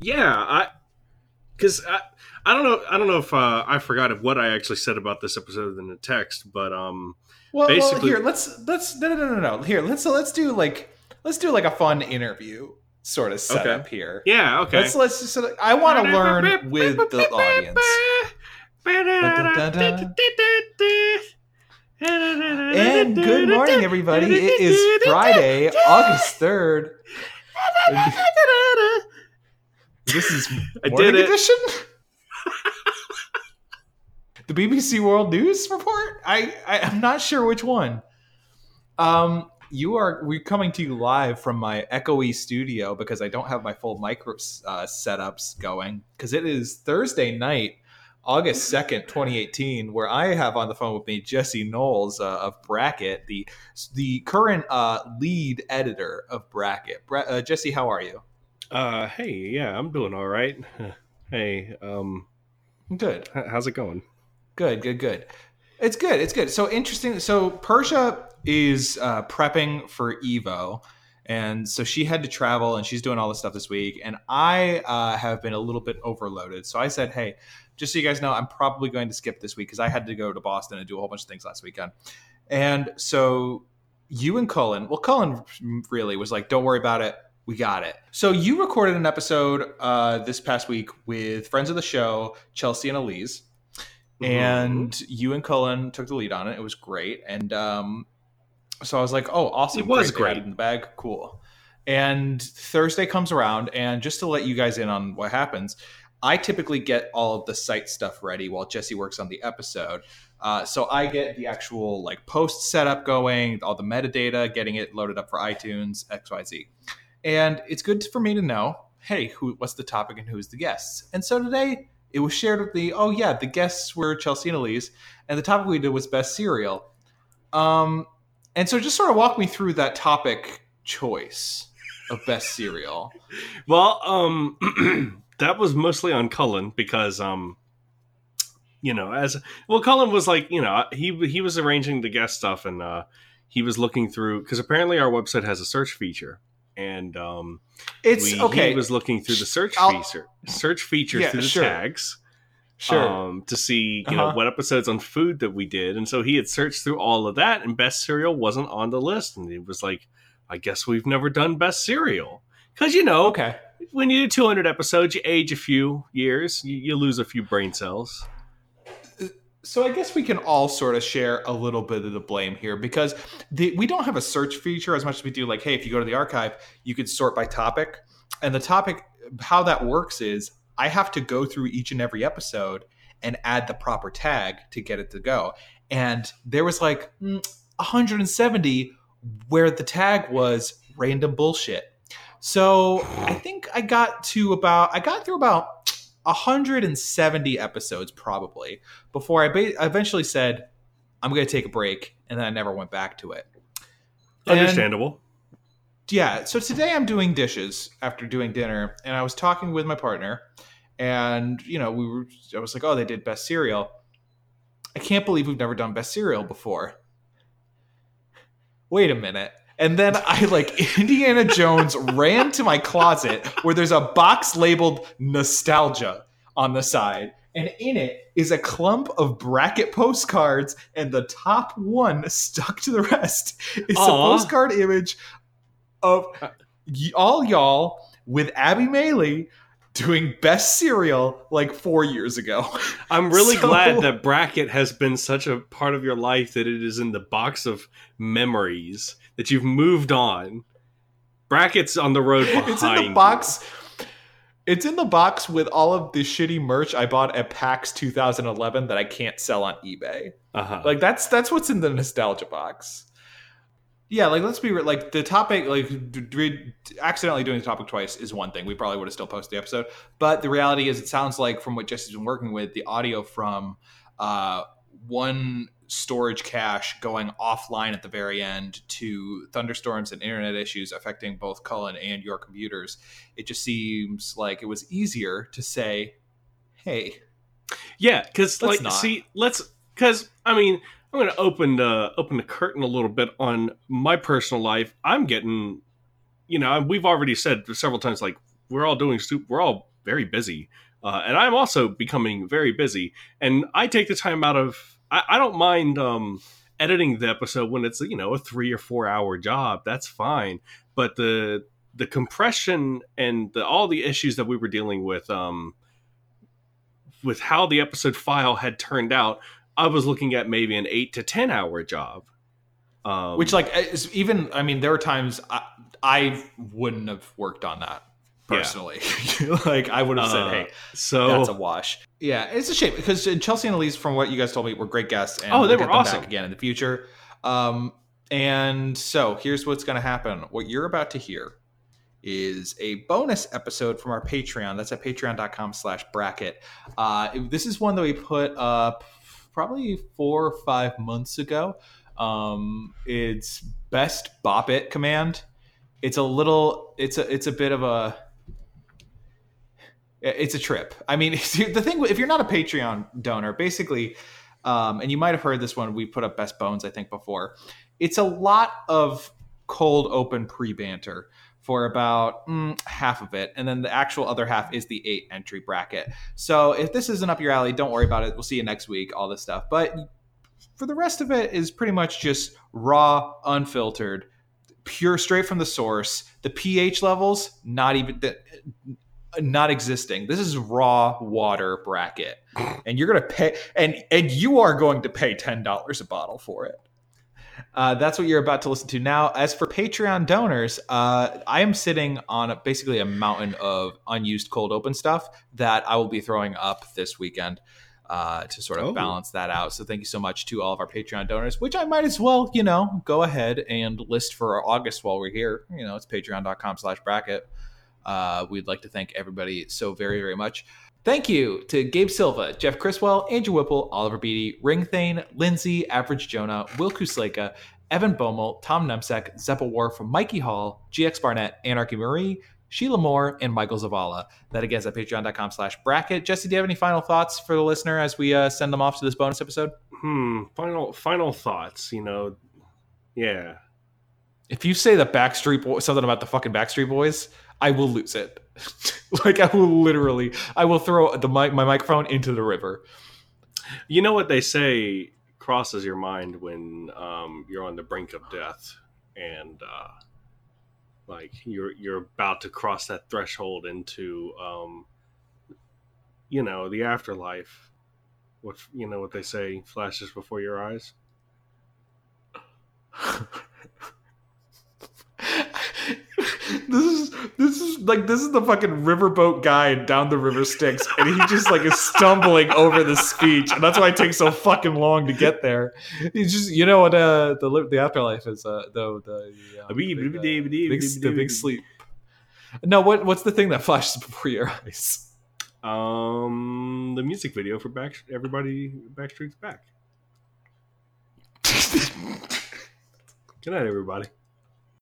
Yeah, I because I, I don't know I don't know if uh, I forgot of what I actually said about this episode in the text, but um, Well, well, here let's let's no no no no no here let's let's do like let's do like a fun interview sort of setup here. yeah, okay. Let's let's just I want to learn with the audience. And good morning, everybody. It is Friday, August third. This is I did it. edition. the BBC World News report. I, I I'm not sure which one. Um, you are we're coming to you live from my echoey studio because I don't have my full micro uh, setups going because it is Thursday night. August 2nd, 2018, where I have on the phone with me Jesse Knowles uh, of Bracket, the the current uh, lead editor of Bracket. Bra- uh, Jesse, how are you? Uh, hey, yeah, I'm doing all right. Hey, um, Good. how's it going? Good, good, good. It's good. It's good. So interesting. So Persia is uh, prepping for Evo, and so she had to travel, and she's doing all this stuff this week. And I uh, have been a little bit overloaded. So I said, hey, just so you guys know, I'm probably going to skip this week because I had to go to Boston and do a whole bunch of things last weekend. And so you and Cullen, well, Cullen really was like, don't worry about it. We got it. So you recorded an episode uh, this past week with friends of the show, Chelsea and Elise and you and Cullen took the lead on it. It was great, and um, so I was like, "Oh, awesome! It was had great. in the bag, cool." And Thursday comes around, and just to let you guys in on what happens, I typically get all of the site stuff ready while Jesse works on the episode. Uh, so I get the actual like post setup going, all the metadata, getting it loaded up for iTunes, X, Y, Z, and it's good for me to know, hey, who, what's the topic and who's the guests. And so today it was shared with me. Oh yeah, the guests were Chelsea and Elise, and the topic we did was best cereal. Um, and so just sort of walk me through that topic choice of best cereal. Well, um, that was mostly on Cullen because, um, you know, as well, Cullen was like, you know, he he was arranging the guest stuff and uh, he was looking through because apparently our website has a search feature and um, It's we- okay. He was looking through the search I'll- feature, search feature Yeah, through the sure. tags. sure. um, to see you know Uh-huh. what episodes on food that we did, and so he had searched through all of that, and best cereal wasn't on the list, and he was like, "I guess we've never done best cereal." Because you know, okay. when you do 200 episodes, you age a few years, you, you lose a few brain cells. So I guess we can all sort of share a little bit of the blame here because the, we don't have a search feature as much as we do. Like, hey, if you go to the archive, you could sort by topic, and the topic, how that works is I have to go through each and every episode and add the proper tag to get it to go. And there was like mm, 170 where the tag was random bullshit. So I think I got to about I got through about 170 episodes probably before I ba- eventually said I'm going to take a break, and then I never went back to it. And- Understandable. yeah, so today I'm doing dishes after doing dinner, and I was talking with my partner, and you know, we were. I was like, "Oh, they did best cereal." I can't believe we've never done best cereal before. Wait a minute. And then I like Indiana Jones ran to my closet where there's a box labeled nostalgia on the side. And in it is a clump of bracket postcards, and the top one stuck to the rest is a postcard image of uh. y- all y'all with Abby Maley doing best cereal like four years ago. I'm really So- glad that bracket has been such a part of your life that it is in the box of memories that you've moved on. Brackets on the road behind. it's in the you. box. It's in the box with all of the shitty merch I bought at PAX 2011 that I can't sell on eBay. Uh-huh. Like that's that's what's in the nostalgia box. Yeah, like let's be. Like the topic, like d- d- accidentally doing the topic twice is one thing. We probably would have still posted the episode, but the reality is, it sounds like from what Jesse's been working with, the audio from uh, one storage cache going offline at the very end to thunderstorms and internet issues affecting both Cullen and your computers. It just seems like it was easier to say, "Hey, Yeah, because like, not. see, let's because I mean, I'm going to open the open the curtain a little bit on my personal life. I'm getting, you know, we've already said several times, like we're all doing soup, we're all very busy, uh, and I'm also becoming very busy. And I take the time out of I, I don't mind um, editing the episode when it's you know a three or four hour job. That's fine, but the the compression and the, all the issues that we were dealing with um, with how the episode file had turned out, I was looking at maybe an eight to ten hour job. Um, Which, like, even I mean, there were times I, I wouldn't have worked on that personally. Yeah. like, I would have said, uh, "Hey, so that's a wash." Yeah, it's a shame because Chelsea and Elise, from what you guys told me, were great guests, and oh, they we'll were awesome. again in the future. Um, and so here's what's going to happen. What you're about to hear is a bonus episode from our Patreon. That's at patreon.com slash bracket. Uh, this is one that we put up probably four or five months ago. Um, it's best bop it command. It's a little, it's a, it's a bit of a, it's a trip. I mean, the thing, if you're not a Patreon donor, basically, um, and you might have heard this one, we put up best bones, I think before. It's a lot of cold open pre banter for about mm, half of it. And then the actual other half is the eight entry bracket. So if this isn't up your alley, don't worry about it. We'll see you next week, all this stuff. But for the rest of it is pretty much just raw, unfiltered, pure straight from the source. The pH levels, not even not existing. This is raw water bracket. And you're gonna pay and and you are going to pay ten dollars a bottle for it. Uh, that's what you're about to listen to now. As for Patreon donors, uh, I am sitting on a, basically a mountain of unused cold open stuff that I will be throwing up this weekend uh, to sort of oh. balance that out. So thank you so much to all of our Patreon donors, which I might as well, you know, go ahead and list for August while we're here. You know, it's patreon.com slash bracket. Uh, we'd like to thank everybody so very, very much. Thank you to Gabe Silva, Jeff Criswell, Andrew Whipple, Oliver Beatty, Ring Thane, Lindsay, Average Jonah, Will Kusleka, Evan Bomel, Tom Nemsek, Zeppa Warf, Mikey Hall, GX Barnett, Anarchy Marie, Sheila Moore, and Michael Zavala. That again is at patreon.com slash bracket. Jesse, do you have any final thoughts for the listener as we uh, send them off to this bonus episode? Hmm. Final final thoughts, you know. Yeah. If you say the Backstreet Boys something about the fucking Backstreet Boys, I will lose it. like I will literally, I will throw the my microphone into the river. You know what they say crosses your mind when um, you're on the brink of death, and uh, like you're you're about to cross that threshold into, um, you know, the afterlife. What you know what they say flashes before your eyes. this is this is like this is the fucking riverboat guy down the river Styx, and he just like is stumbling over the speech, and that's why it takes so fucking long to get there. He's just you know what uh, the the afterlife is uh, the the, uh, big, uh, big, the big sleep. No, what what's the thing that flashes before your eyes? Um, the music video for Back Everybody Backstreet's Back. Good night, everybody.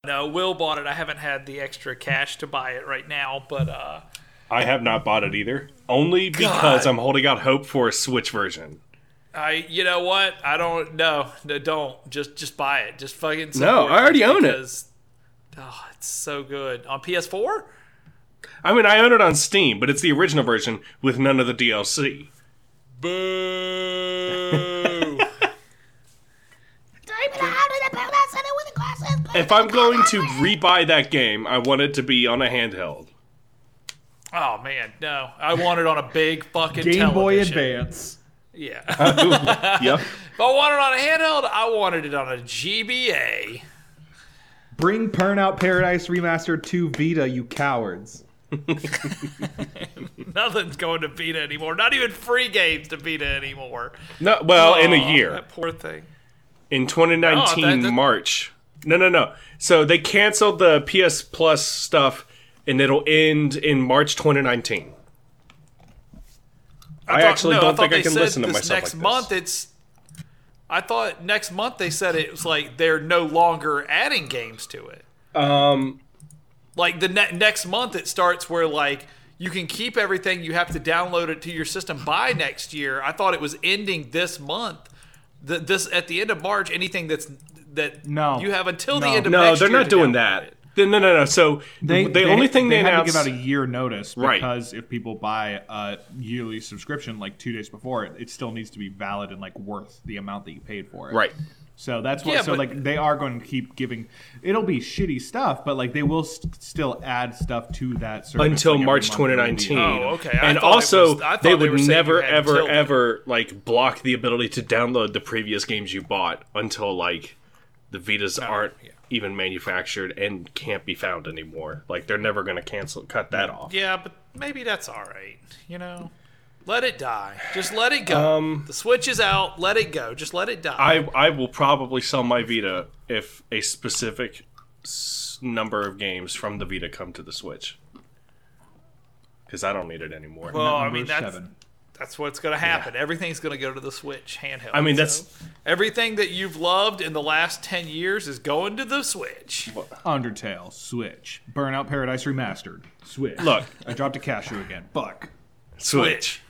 No, Will bought it. I haven't had the extra cash to buy it right now, but uh I have not bought it either. Only because God. I'm holding out hope for a Switch version. I, you know what? I don't. No, no, don't. Just, just buy it. Just fucking. No, I already own it. Oh, it's so good on PS4. I mean, I own it on Steam, but it's the original version with none of the DLC. Boo! if I'm going to rebuy that game, I want it to be on a handheld. Oh man, no! I want it on a big fucking Game television. Boy Advance. Yeah. yep. If I wanted it on a handheld, I wanted it on a GBA. Bring Burnout Paradise Remastered to Vita, you cowards. Nothing's going to Vita anymore. Not even free games to Vita anymore. No, well, oh, in a year. That poor thing. In 2019 oh, that, that, March. No, no, no. So they canceled the PS Plus stuff, and it'll end in March 2019. I, I thought, actually no, don't I think I can listen to myself next like month. It's. I thought next month they said it was like they're no longer adding games to it. Um, like the ne- next month it starts where like you can keep everything. You have to download it to your system by next year. I thought it was ending this month. The, this at the end of March. Anything that's that no you have until no. the end of the year. no they're not doing that The- No, no, no. So they, the only thing they, had announced, to give out a year notice Right. because if people buy a yearly subscription like two days before, it, it still needs to be valid and like worth the amount that you paid for it. right? So that's what. Yeah, so but- like they are going to keep giving. It'll be shitty stuff, but like they will st- still add stuff to that service Until like, March month there will be. 2019. Oh, okay. I and also, was- they they would were never, ever, ever like block the ability to download the previous games you bought until like the Vitas aren't yeah. even manufactured and can't be found anymore. Like they're never going to cancel, cut that off. Yeah, but maybe that's all right. You know, let it die. Just let it go. Um, the Switch is out. Let it go. Just let it die. I I will probably sell my Vita if a specific number of games from the Vita come to the Switch. Because I don't need it anymore. well, I mean that's seven. That's what's going to happen. Everything's going to go to the Switch handheld. I mean, So that's- everything that you've loved in the last ten years is going to the Switch. Undertale, Switch, Burnout Paradise Remastered, Switch. Look. I dropped a cashew again. Fuck. Switch.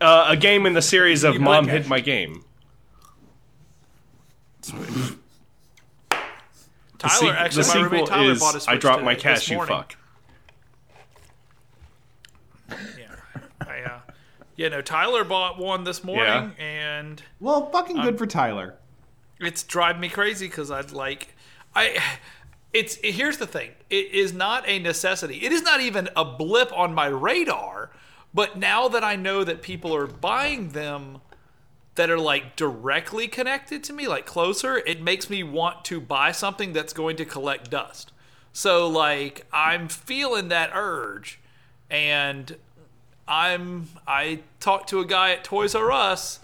Uh, a game in the series of You Mom played Hid My Game. The Tyler, sequ- actually, the my sequel roommate Tyler is bought a Switch I dropped my today- this cashew fuck. Yeah, I, uh, yeah. No, Tyler bought one this morning, and Well, fucking good for Tyler. it's driving me crazy because I'd like I it's here's the thing it is not a necessity it is not even a blip on my radar but now that I know that people are buying them that are like directly connected to me like closer it makes me want to buy something that's going to collect dust so like I'm feeling that urge and I'm I talked to a guy at Toys R Us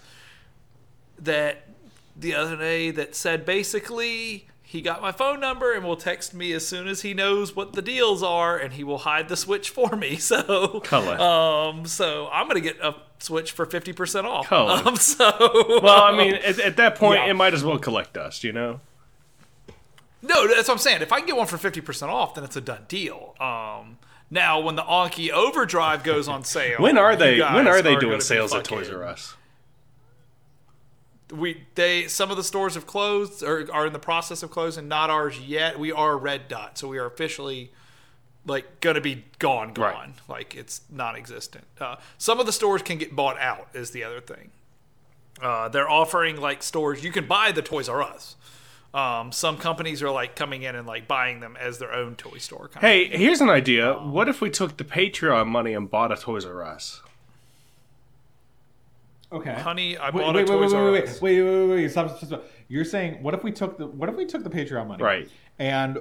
that the other day that said basically he got my phone number and will text me as soon as he knows what the deals are and he will hide the switch for me so Color. um so i'm gonna get a switch for 50% off Color. um so Well, I mean, at, at that point, Yeah. it might as well collect dust, you know? no that's what i'm saying if i can get one for 50% off then it's a done deal um now when the Anki Overdrive goes on sale, When are they? When are they gonna doing sales at Toys R Us? we they some of the stores have closed or are in the process of closing not ours yet we are red dot so we are officially like gonna be gone gone Right. like it's non-existent uh, some of the stores can get bought out is the other thing uh, they're offering like stores you can buy the toys r us um, some companies are like coming in and like buying them as their own toy store kind Hey, here's an idea. What if we took the Patreon money and bought a Toys R Us? Okay. honey i Wait, bought wait, a wait, toys wait, r wait, us wait, wait, wait, wait, stop, stop, stop. You're saying what if we took the what if we took the Patreon money, Right. And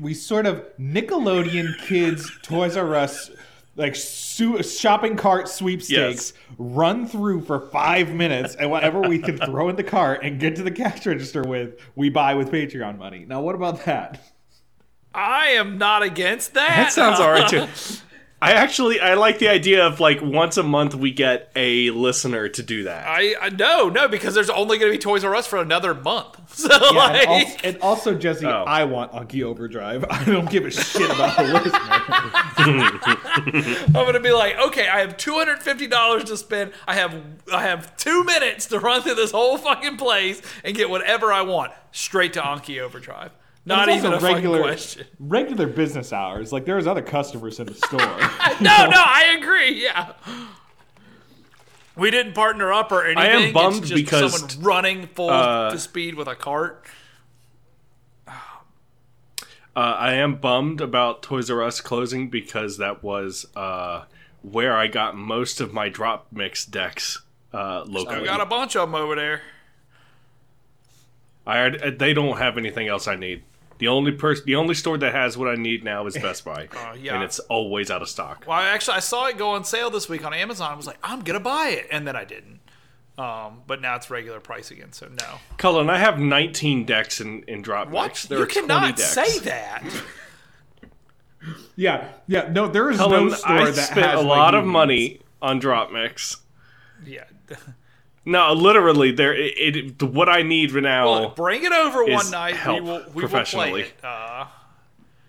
we sort of Nickelodeon kids Toys R Us like su- shopping cart sweepstakes Yes. run through for five minutes, and whatever we can throw in the cart and get to the cash register with, we buy with Patreon money. Now, what about that? i am not against that That sounds alright too. I actually I like the idea of like once a month we get a listener to do that. I, I no no because there's only going to be Toys R Us for another month. So Yeah, like, and, also, and also, Jesse, Oh. I want Anki Overdrive. I don't give a shit about the listener. I'm going to be like, okay, I have two hundred fifty dollars to spend. I have I have two minutes to run through this whole fucking place and get whatever I want straight to Anki Overdrive. Not even a regular question. regular business hours. Like there's other customers in the store. No, no, I agree. Yeah. We didn't partner up or anything. I am It's bummed just because, someone running full uh, to speed with a cart. Uh, I am bummed about Toys R Us closing because that was uh, where I got most of my drop mix decks uh, We locally. got a bunch of them over there. I they don't have anything else I need. The only person, the only store that has what I need now is Best Buy, Uh, yeah. and it's always out of stock. Well, I actually I saw it go on sale this week on Amazon. I was like, I'm gonna buy it, and then I didn't. Um, but now it's regular price again, so no. Cullen, I have 19 decks in, in drop What? mix. There you are cannot decks. say that. yeah, yeah. No, there is Cullen, no store I that spent has a lot you of need. money on drop mix. yeah. No, literally, there. It, it what I need right now. Well, bring it over one night. help we will. We will play it. Uh,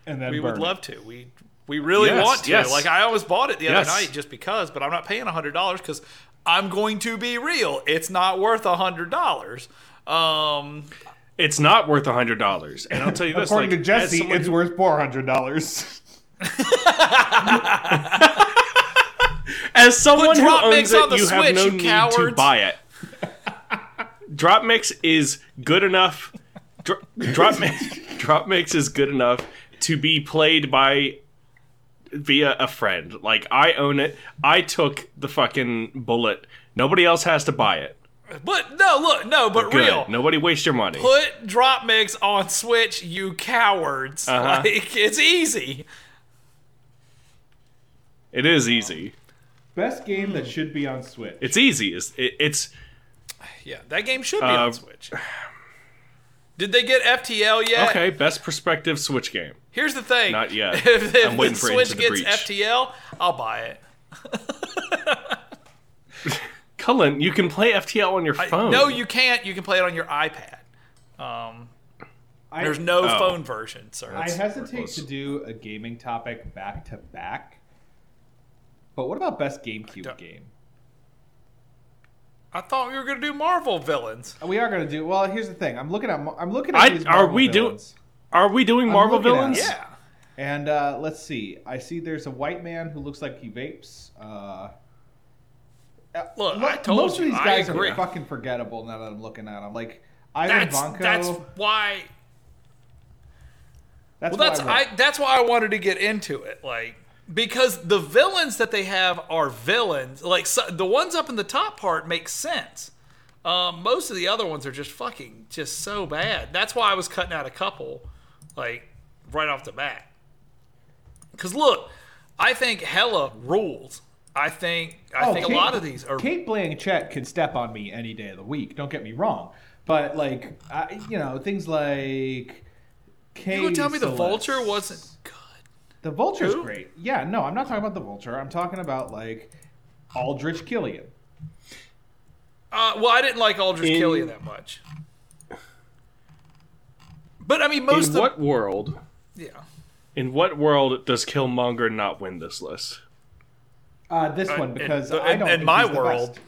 and then we would it. love to. We we really Yes, want to. yes. Like I almost bought it the other Yes. night just because, but I'm not paying hundred dollars because I'm going to be real. It's not worth hundred dollars. Um, It's not worth a hundred dollars, and I'll tell you this: According like, to Jesse, it's who- worth four hundred dollars. As someone who Drop owns it, on the you have Switch, no you need to buy it. Drop Mix is good enough. Dro- Drop Mix, Drop Mix is good enough to be played by via a friend. Like I own it. I took the fucking bullet. Nobody else has to buy it. But no, look, no, but Good. real. Nobody waste your money. Put Drop Mix on Switch, you cowards. Uh-huh. Like it's easy. It is easy. Best game that should be on Switch. It's easy. It's it, it's Yeah, that game should be Uh, on Switch. Did they get FTL yet? okay. Best perspective Switch game. Here's the thing. Not yet. If, if I'm waiting the for Switch Into the gets Breach. FTL, I'll buy it. Cullen, you can play FTL on your I- phone. no, you can't. You can play it on your iPad. Um, I, there's no Oh. phone version, sir. I hesitate to do a gaming topic back to back. But what about best GameCube game? I thought we were gonna do Marvel villains. We are gonna do. Well, here's the thing. I'm looking at. I'm looking at I- these are we doing? Are we doing Marvel looking at villains? Yeah. And uh, let's see. I see there's a white man who looks like he vapes. Uh, Look, I told most you. of these guys are fucking forgettable now that I'm looking at them. Like Ivan That's Vanko. that's why. that's Well, that's I, I. That's why I wanted to get into it, like because the villains that they have are villains. Like so, the ones up in the top part make sense. Um, most of the other ones are just fucking just so bad. That's why I was cutting out a couple, like right off the bat. Because look, I think Hela rules. I think I Oh, think Kate- a lot of these are. Cate Blanchett can step on me any day of the week. Don't get me wrong, but like I, you know things like. Kay you gonna tell me the Vulture wasn't good? The Vulture's Who? great. Yeah, no, I'm not talking about the Vulture. I'm talking about like Aldrich Killian. Uh, well, I didn't like Aldrich In- Killian that much. But I mean, most In of what world? yeah. In what world does Killmonger not win this list? Uh, this Uh, one because in- I don't. in think my he's the world, best.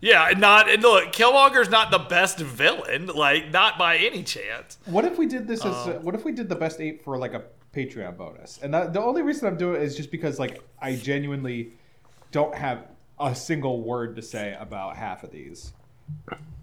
Yeah, not and look, Killmonger's not the best villain, like not by any chance. What if we did this as? Um, what if we did the best eight for like a Patreon bonus? And that, the only reason I'm doing it is just because like I genuinely don't have a single word to say about half of these.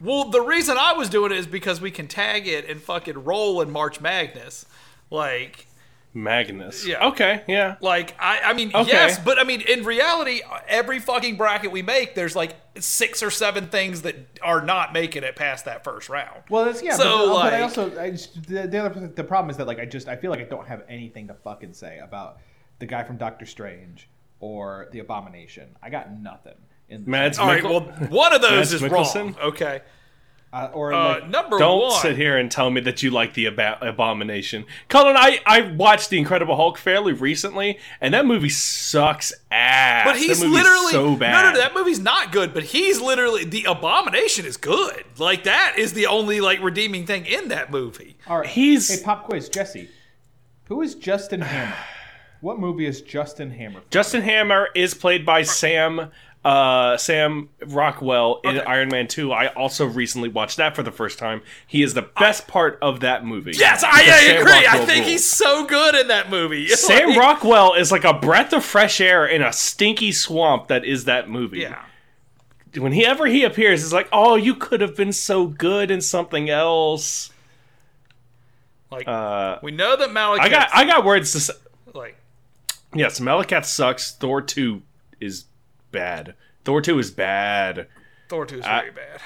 Well, the reason I was doing it is because we can tag it and fucking roll in March Magnus. Like Magnus. Yeah. Okay. Yeah. like I I mean, Okay. yes, but I mean in reality, every fucking bracket we make, there's like six or seven things that are not making it past that first round. Well, that's yeah. So, but, uh, but I like- also I just, the, the other the problem is that like I just I feel like I don't have anything to fucking say about the guy from Doctor Strange or the Abomination. I got nothing. In Mads All right, Mikkel- well, one of those Mads is Mikkelsen? wrong. Okay. Uh, or Uh, number Don't one. sit here and tell me that you like the Ab- Abomination, Cullen. I I watched the Incredible Hulk fairly recently, and that movie sucks ass. But he's literally so bad. No, no, that movie's not good. But he's literally the abomination is good. Like that is the only like redeeming thing in that movie. all right. he's- hey pop quiz Jesse. Who is Justin Hammer? What movie is Justin Hammer? from? Justin Hammer is played by Sam uh, Sam Rockwell in Okay. Iron Man 2. I also recently watched that for the first time. He is the best part of that movie. Yes, I, I agree. I think rules. he's so good in that movie. Sam Like, Rockwell is like a breath of fresh air in a stinky swamp that is that movie. Yeah. Whenever he appears, it's like, oh, you could have been so good in something else. Like Uh, we know that Malekith. I got I got words to say. like Yes, Malekith sucks. Thor 2 is bad. Thor 2 is bad. Thor two is very bad.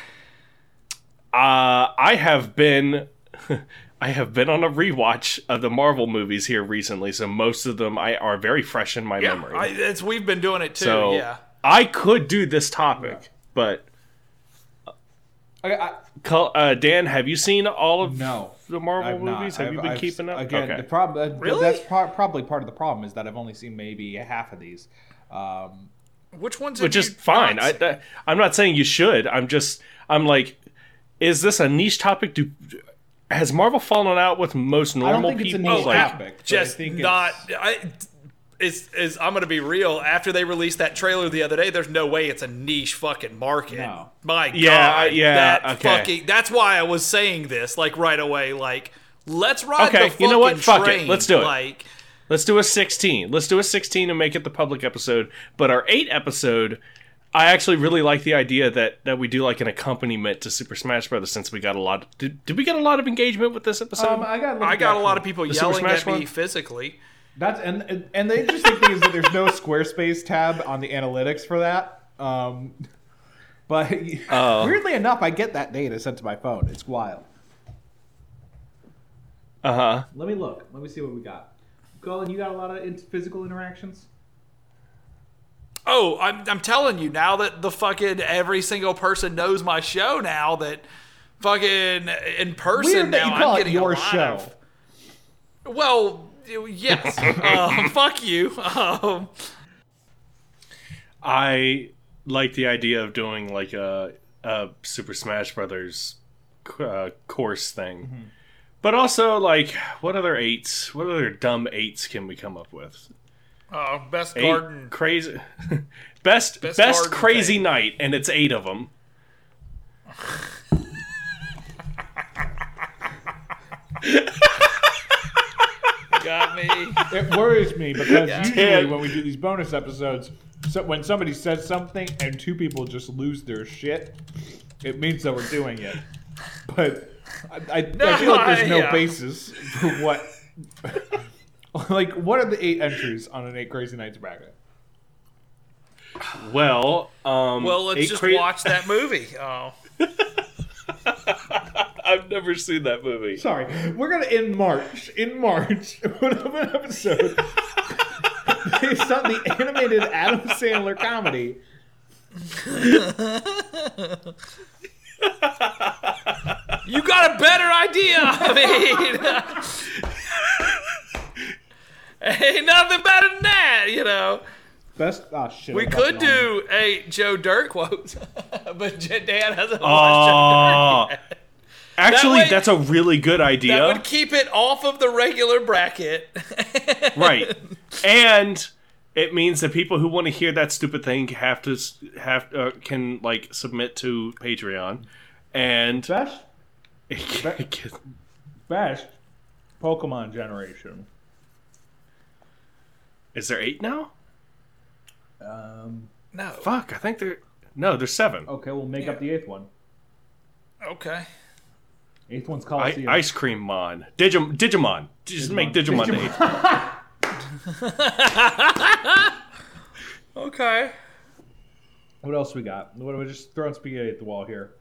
Uh, I have been I have been on a rewatch of the Marvel movies here recently, so most of them I are very fresh in my Yeah, memory. I, it's we've been doing it too. so yeah. I could do this topic, but Okay, I, uh, Dan, have you seen all of no. the Marvel I've not. movies? Have I've- you been I've- keeping up? Again, okay. the problem. Uh, Really? That's pro- probably part of the problem is that I've only seen maybe half of these. Um, Which ones? which is fine. not I, I'm not saying you should. I'm just I'm like, is this a niche topic? Do has Marvel fallen out with most I don't normal think it's a people? niche like, topic. but I just think it's- not. I, is is I'm gonna be real. After they released that trailer the other day, there's no way it's a niche fucking market. No. My Yeah, God, yeah, that okay. fucking. That's why I was saying this like right away. Like, let's ride Okay, the fucking you know what? Fuck it. Let's do it. Like, Let's do a 16. Let's do a 16 and make it the public episode. But our 8 episode, I actually really like the idea that that we do like an accompaniment to Super Smash Brothers since we got a lot. Did, did we get a lot of engagement with this episode? Um, I got. I got a lot of people yelling Smash at me one? physically. That's and and- and the interesting thing is that there's no Squarespace tab on the analytics for that. Um, but Oh. weirdly enough, I get that data sent to my phone. It's wild. Uh huh. Let me look. Let me see what we got. Cullen, you got a lot of in- physical interactions. Oh, I'm, I'm telling you now that the fucking every single person knows my show now that fucking in person Weird that now you call I'm it getting your a lot show. of- well, yes. um, fuck you. Um, I like the idea of doing like a, a Super Smash Brothers uh, course thing. Mm-hmm. But also, like, what other eights? What other dumb eights can we come up with? uh, best Eight garden. crazy, best Best best, crazy thing. night, and it's eight of them. Got me. It worries me because usually when we do these bonus episodes, so when somebody says something and two people just lose their shit, it means that we're doing it. But I, I, I feel like there's no yeah. basis for what. like, what are the eight entries on an eight crazy nights bracket? Well, um, Well, let's just cra- watch that movie. Oh, I've never seen that movie. Sorry, we're gonna in March. In March, we'll have an episode based on the animated Adam Sandler comedy. You got a better idea. I mean, ain't nothing better than that, you know. Best. Oh shit! We could fucking on. do a Joe Dirt quote, but Dan hasn't watched Joe Dirt yet. actually, way- that's a really good idea. That idea. would keep it off of the regular bracket. right and it means that people who want to hear that stupid thing have to have uh, can like submit to patreon and best. Best Pokemon generation. is there eight now Um. No. fuck i think there no there's seven Okay, we'll make up the eighth one. Okay. Eighth one's I, ice cream mon Digim, digimon just make digimon, the eighth Okay. What else we got? What are we just throwing spaghetti at the wall here?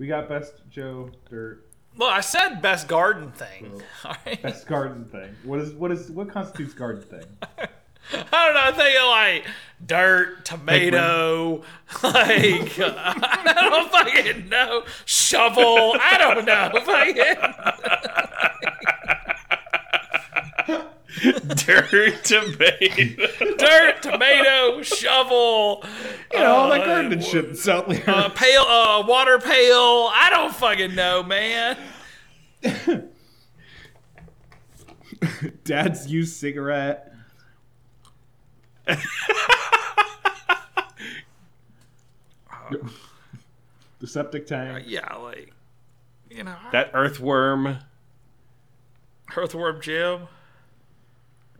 We got best Joe Dirt, Well, I said best garden thing. All right. best garden thing. What is what is what constitutes garden thing? I don't know. I'm thinking like dirt, tomato, like I don't fucking know. Shovel. I don't know. Fucking dirt tomato dirt, tomato, shovel, You know, all that Uh, gardening shit in South uh, pail, uh, water pail. I don't fucking know, man. Dad's used cigarette. the septic tank. Yeah, like you know, that earthworm earthworm Jim.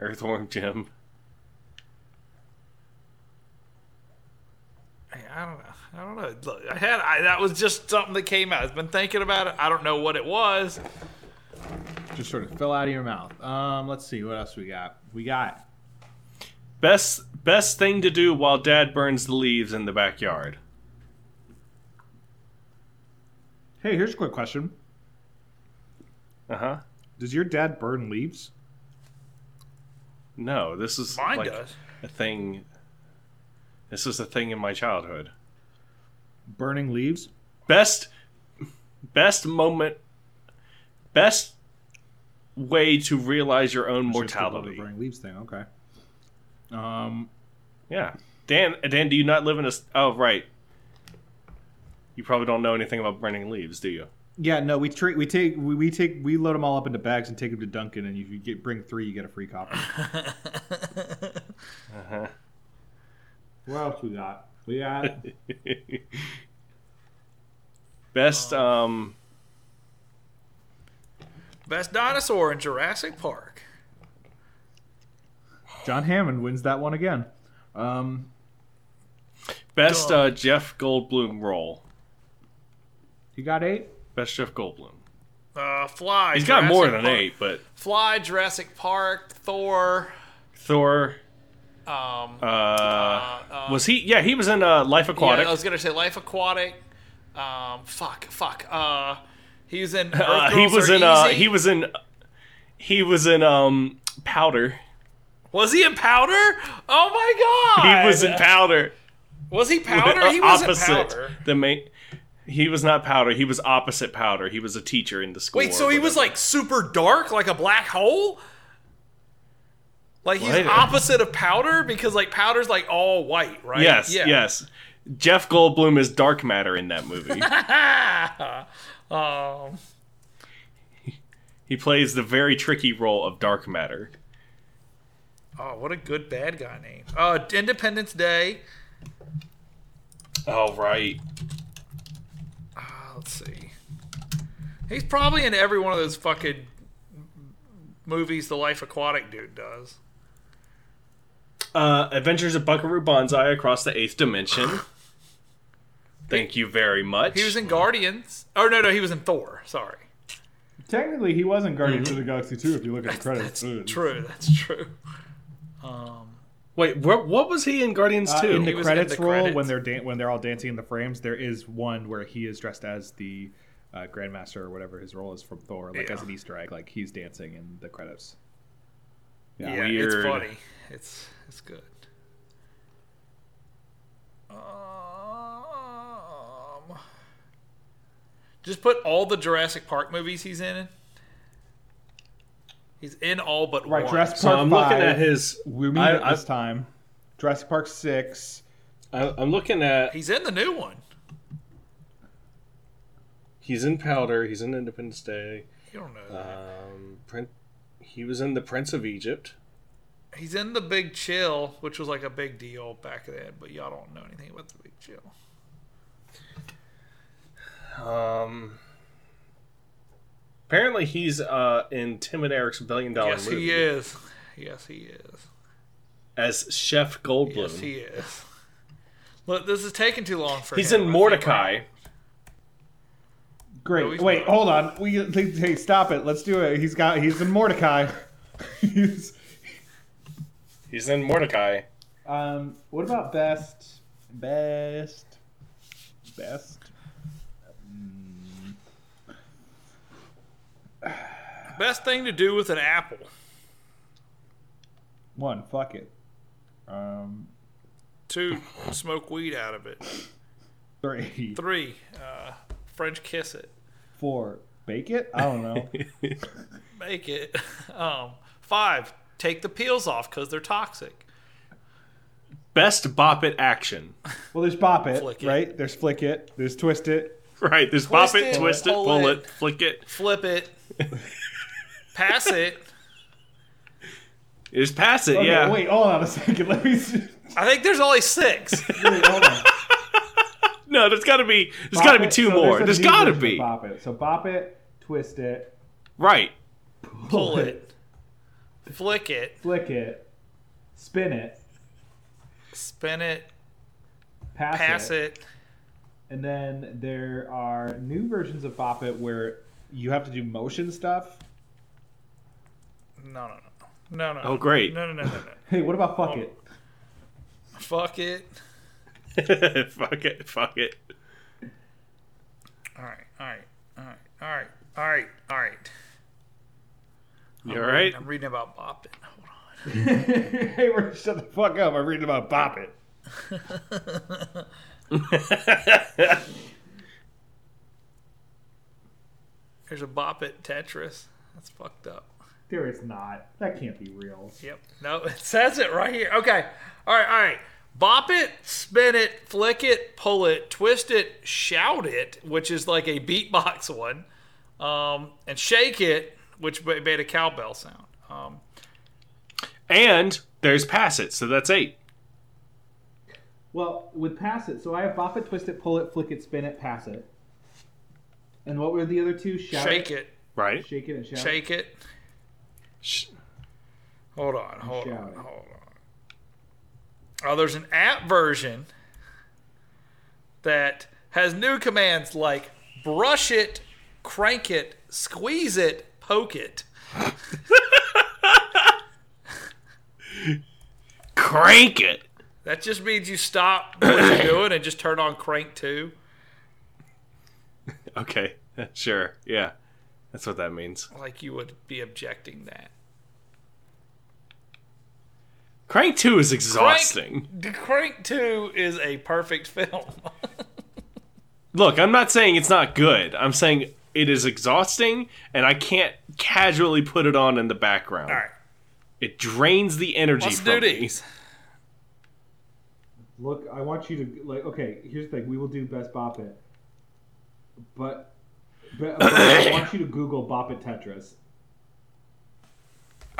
Earthworm jim I don't know. I don't know. Look, I had I, that was just something that came out. I've been thinking about it. I don't know what it was. Just sort of fell out of your mouth. Um, let's see what else we got. We got best best thing to do while dad burns the leaves in the backyard Hey, here's a quick question. uh-huh Does your dad burn leaves? No, this is Mine like does. a thing. This is a thing in my childhood. Burning leaves? Best, best moment, best way to realize your own The mortality. burning leaves thing. Okay. Um, Yeah, Dan. Dan, do you not live in a? Oh, right. You probably don't know anything about burning leaves, do you? Yeah, no, we treat we take we, we take we load them all up into bags and take them to Dunkin', and if you get bring three, you get a free copy. Uh-huh. what else we got? We got Best um Best dinosaur in Jurassic Park. John Hammond wins that one again. Um, best uh, Jeff Goldblum role. you got eight. Best Jeff Goldblum. Uh, Fly. He's got Jurassic more than Park. eight, but Fly, Jurassic Park, Thor. Thor. Um, Uh, uh, was he? Yeah, he was in uh, Life Aquatic. Yeah, I was gonna say Life Aquatic. Um, fuck, fuck. Uh, he was in. Uh, he was in. Uh, he was in. He was in um Powder. Was he in Powder? Oh my god! He was in Powder. Was he Powder? He was in Powder. the main. He was not Powder. He was opposite Powder. He was a teacher in the school. Wait, so he was like super dark, like a black hole? Like he's What? opposite of Powder because like Powder's like all white, right? Yes, Yeah. yes. Jeff Goldblum is dark matter in that movie. Um, he plays the very tricky role of dark matter. oh, what a good bad guy name. Uh, Independence Day. Oh right. Let's see. He's probably in every one of those fucking movies the Life Aquatic dude does. Uh, Adventures of Buckaroo Banzai across the eighth dimension. Thank you very much. He was in Guardians. Oh no, no, he was in Thor. Sorry. Technically, he was in Guardians of the Galaxy 2 if you look at the credits. Ugh. True, that's true. Um, Wait, what, what was he in Guardians Uh, two? in He the was in credits the roll, credits. when they're dan- when they're all dancing in the frames, there is one where he is dressed as the uh, Grandmaster or whatever his role is from Thor, like Yeah. as an Easter egg, like he's dancing in the credits. yeah, Yeah. it's funny. It's it's good. Um, just put all the Jurassic Park movies he's in. He's in all but Right, one. Jurassic so I'm 5, looking at his. We meet I- it I- this time. Jurassic Park 6. I, I'm looking at. He's in the new one. He's in Powder. He's in Independence Day. You don't know that. Um, Prin- he was in The Prince of Egypt. He's in the Big Chill, which was like a big deal back then, but y'all don't know anything about the Big Chill. Um, apparently, he's uh, in Tim and Eric's Billion Dollar yes, Movie Yes, he is. Yes, he is. as Chef Goldblum. Yes, he is. Look, this is taking too long for he's him. He's in Mortdecai. Great. No, Wait, not. hold on. We hey, stop it. Let's do it. He's got he's in Mortdecai. he's He's in Mortdecai. um what about best best best Best thing to do with an apple. one, fuck it. Um Two, smoke weed out of it. three, Three, uh, French kiss it. four, bake it? I don't know. Make it. Um, five, take the peels off because they're toxic. Best Bop It action. well there's bop it, Flick it. right? There's flick it, there's twist it. Right, there's Bop Twist It, it, Twist It, pull Pull it. It, Flick It. Flip it. pass it. Just pass it, Okay, yeah. wait, hold on a second. Let me see. I think there's only six. Wait, hold on. No, there's got to be. There's got to be two so more. a There's new got to be. Bop it. So bop it, twist it, Right. Pull it. Flick it. flick it, spin it, Spin it. pass, Pass it. it. And then there are new versions of Bop It where you have to do motion stuff. No, no, no. No, no. Oh, great. No, no, no, no, no. Hey, what about Fuck Oh. It? Fuck it. fuck it. Fuck it. All right, all right, all right, all right, all right, all right. You all right? I'm reading about Bop It. Hold on. hey, we're shut the fuck up. I'm reading about Bop It. There's a Bop It Tetris. That's fucked up. There is not. That can't be real. Yep. No, it says it right here. Okay. All right, all right. Bop it, spin it, flick it, pull it, twist it, shout it, which is like a beatbox one, um, and shake it, which made a cowbell sound. Um, And there's pass it, so that's eight. Well, with pass it, so I have bop it, twist it, pull it, flick it, spin it, pass it. And what were the other two? Shout shake it, Right? shake it, and shout. It. Shake it. Sh- Hold on, hold shout on, it. hold on. Oh, there's an app version that has new commands like brush it, crank it, squeeze it, poke it. Crank it. That just means you stop what you're doing and just turn on crank two. Okay, sure. Yeah, that's what that means. Like you would be objecting that. Crank 2 is exhausting. Crank, crank two is a perfect film. Look, I'm not saying it's not good. I'm saying it is exhausting, and I can't casually put it on in the background. All right, It drains the energy let's from do me. These. Look, I want you to like. Okay, here's the thing. We will do best bop it, but, but, but I want you to Google bop it Tetris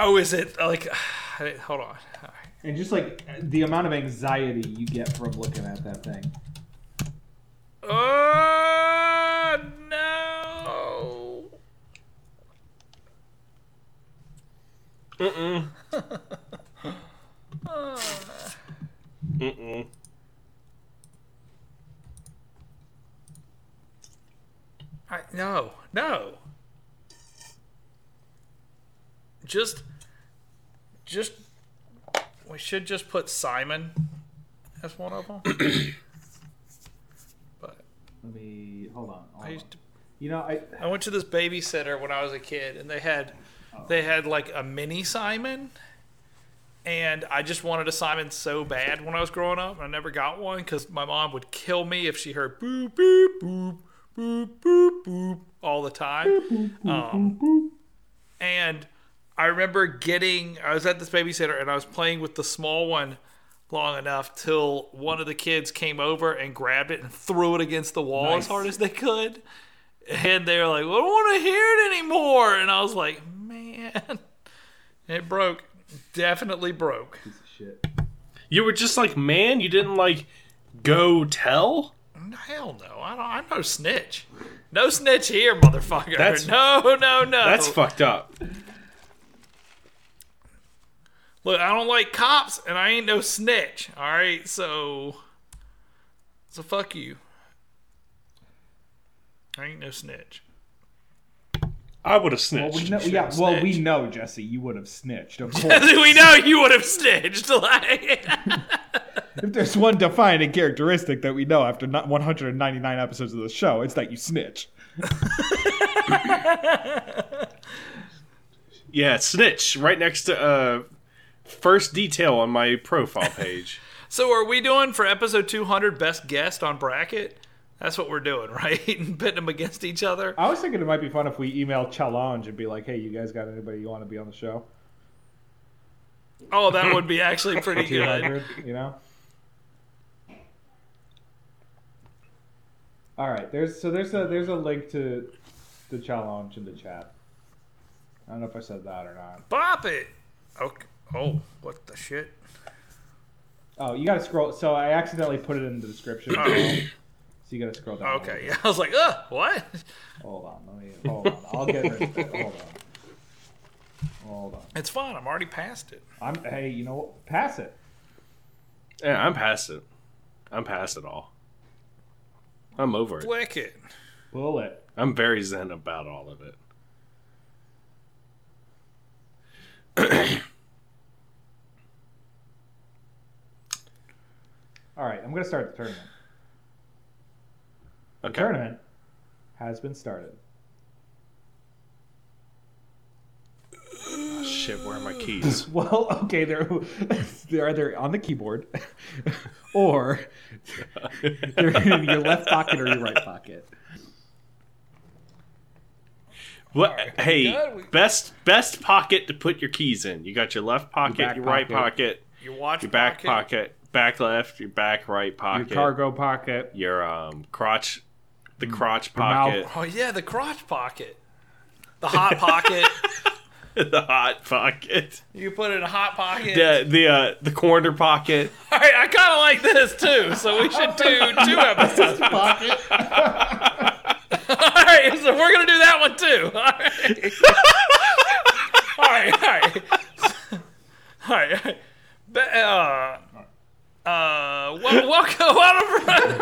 Oh, is it like? Hold on. All right. and just like the amount of anxiety you get from looking at that thing. Oh no! Mm-mm. Mm-mm. I, no, no. Just, just. We should just put Simon as one of them. but Let me hold on. hold I on. used to You know, I I went to this babysitter when I was a kid, and they had oh. they had like a mini Simon, and I just wanted a Simon so bad when I was growing up. and I never got one because my mom would kill me if she heard boop boop boop boop boop boop all the time. Um, and I remember getting I was at this babysitter and I was playing with the small one long enough till one of the kids came over and grabbed it and threw it against the wall as hard as they could. And they were like, well, I don't want to hear it anymore. And I was like, man, it broke. Definitely broke. piece of shit. You were just like, man, you didn't like go tell? Hell no. I don't, I'm no snitch. No snitch here, motherfucker. That's- no, no, no. That's fucked up. Look, I don't like cops, and I ain't no snitch. All right, so, so fuck you. I ain't no snitch. I would have Well, snitched. we know, should yeah, well, we know, Jesse, you would have snitched. Of course. we know you would have snitched. Like, if there's one defining characteristic that we know after not 199 episodes of the show, it's that you snitch. Yeah, snitch right next to uh first detail on my profile page. so are we doing for episode 200 best guest on bracket? That's what we're doing, right? and pitting them against each other. I was thinking it might be fun if we email Challenge and be like, "Hey, you guys got anybody you want to be on the show?" Oh, that would be actually pretty good. you know. All right, there's so there's a there's a link to the challenge in the chat. I don't know if I said that or not. Bop it. Okay. Oh, what the shit? Oh, you got to scroll. So I accidentally put it in the description. so you got to scroll down. Okay, yeah. I was like, uh, what? Hold on, let me. Hold on, I'll get it. Hold on. Hold on. It's fine. I'm already past it. I'm. Hey, you know what? Pass it. yeah, I'm past it. I'm past it all. I'm over it. Flick it. Bullet. I'm very zen about all of it. All right, I'm gonna start the tournament. The Okay. tournament has been started. Oh, shit, where are my keys? Well, okay, they're they're either on the keyboard, or they're in your left pocket or your right pocket. What? Alright, hey. We- best best pocket to put your keys in. You got your left pocket, back your, right pocket. pocket, Your watch your back pocket. pocket, back left, your back right pocket, Your pocket, cargo pocket. your um crotch, the crotch Your mouth. pocket, Oh yeah, the crotch pocket. The hot pocket. the hot pocket, you put it in a hot pocket. the the uh, the corner pocket. All right, I kind of like this too, so we should do two episodes. Pocket. All right, so we're gonna do that one too. All right, all right, all right, all right. Be- uh, uh, wel- welcome, welcome,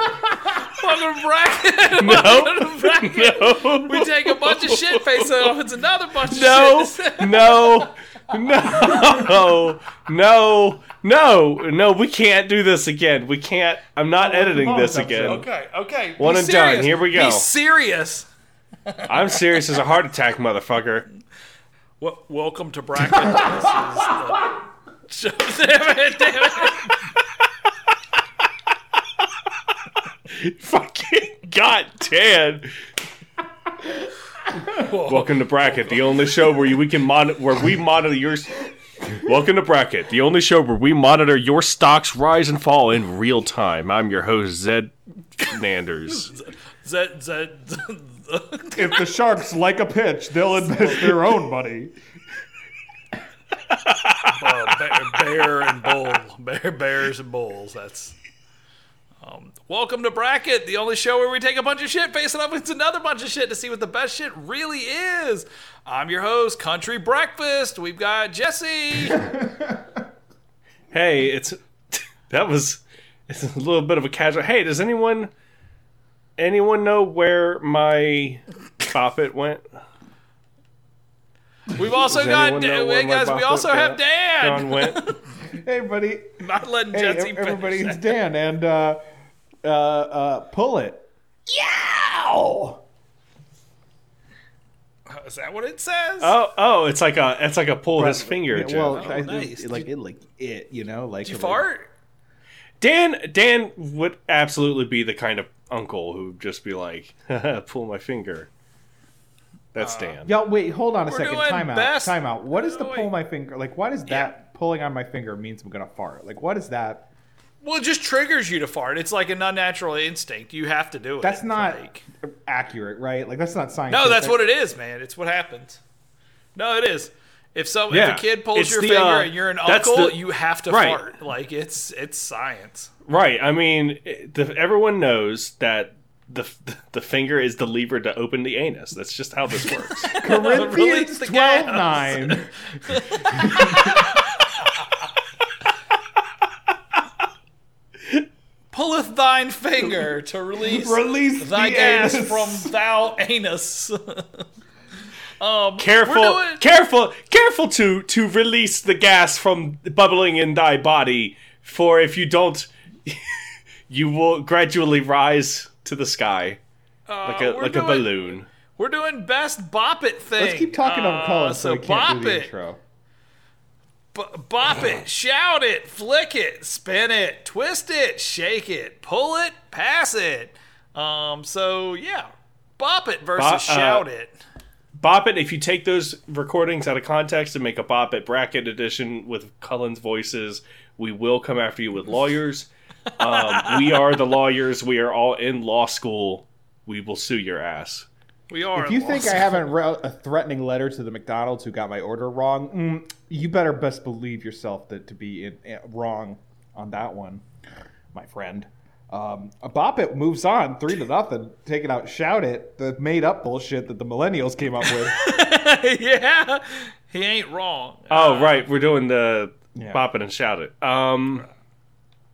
welcome to bracket. welcome to bracket. No, We take a bunch of shit face off. It's another bunch of no, shit. no, no, no, no, no. We can't do this again. We can't. I'm not editing this again. episode. Okay, okay. One be and done. Here we go. Be serious. I'm serious as a heart attack, motherfucker. Wel- welcome to bracket. This is the... damn it! Damn it! Fucking goddamn. Welcome to Bracket, the only show where you, we can monitor where we monitor your. Welcome to Bracket, the only show where we monitor your stocks rise and fall in real time. I'm your host Zed Nanders. Z, Z, Z, If the sharks like a pitch, they'll invest their own money. uh, bear, bear and bull, bear, bears and bulls. That's. Um, welcome to Bracket, the only show where we take a bunch of shit, face it up with another bunch of shit to see what the best shit really is. I'm your host, Country Breakfast. We've got Jesse. Hey, it's that was it's a little bit of a casual. Hey, does anyone anyone know where my Bop It went? We've also got anyone know where hey my guys. We also have John Dan. went. Hey, buddy. Not letting Hey, Jesse everybody, it's Dan, and uh, uh, uh, pull it. Yow! Is that what it says? Oh, oh, it's like a it's like a pull his finger. joke. well, Oh, I, nice. like it, like it, you know, like Did you like- fart? Dan Dan would absolutely be the kind of uncle who'd just be like, "Pull my finger." That's Dan. Yo, wait, hold on a We're second. Time out. best- Time out. What is the Oh, pull my finger? Like, why does that pulling on my finger means I'm gonna fart? Like, what is that? Well, it just triggers you to fart. It's like an unnatural instinct. You have to do it. That's not Like- accurate, right? Like, that's not science. no, that's what it is, man. It's what happens. No, it is. If some Yeah, if a kid pulls it's your the, finger uh, and you're an uncle, the- you have to right. fart. Like it's it's science. Right. I mean, the, everyone knows that the the finger is the lever to open the anus. That's just how this works. Corinthians Release the Pulleth thine finger to release Release thy the gas anus. from thou anus. um, careful, doing- careful, careful to to release the gas from bubbling in thy body. For if you don't, you will gradually rise to the sky like a Uh, like doing- a balloon. We're doing best bop it thing. Let's keep talking uh, on Cullen so, so we can't do bop the it. intro. B- bop it, shout it, flick it, spin it, twist it, shake it, pull it, pass it. Um, so yeah, bop it versus Bop- uh, shout it. Bop it. If you take those recordings out of context and make a Bop it bracket edition with Cullen's voices, we will come after you with lawyers. Um, we are the lawyers. We are all in law school. We will sue your ass. We are. If you think Los- I haven't wrote a threatening letter to the McDonald's who got my order wrong, mm, you better best believe yourself that to be in, eh, wrong on that one, my friend. Um, a Bop It moves on three to nothing, taking out Shout It, the made up bullshit that the millennials came up with. yeah, he ain't wrong. Oh, right. We're doing the Yeah. bop it and shout it. Um,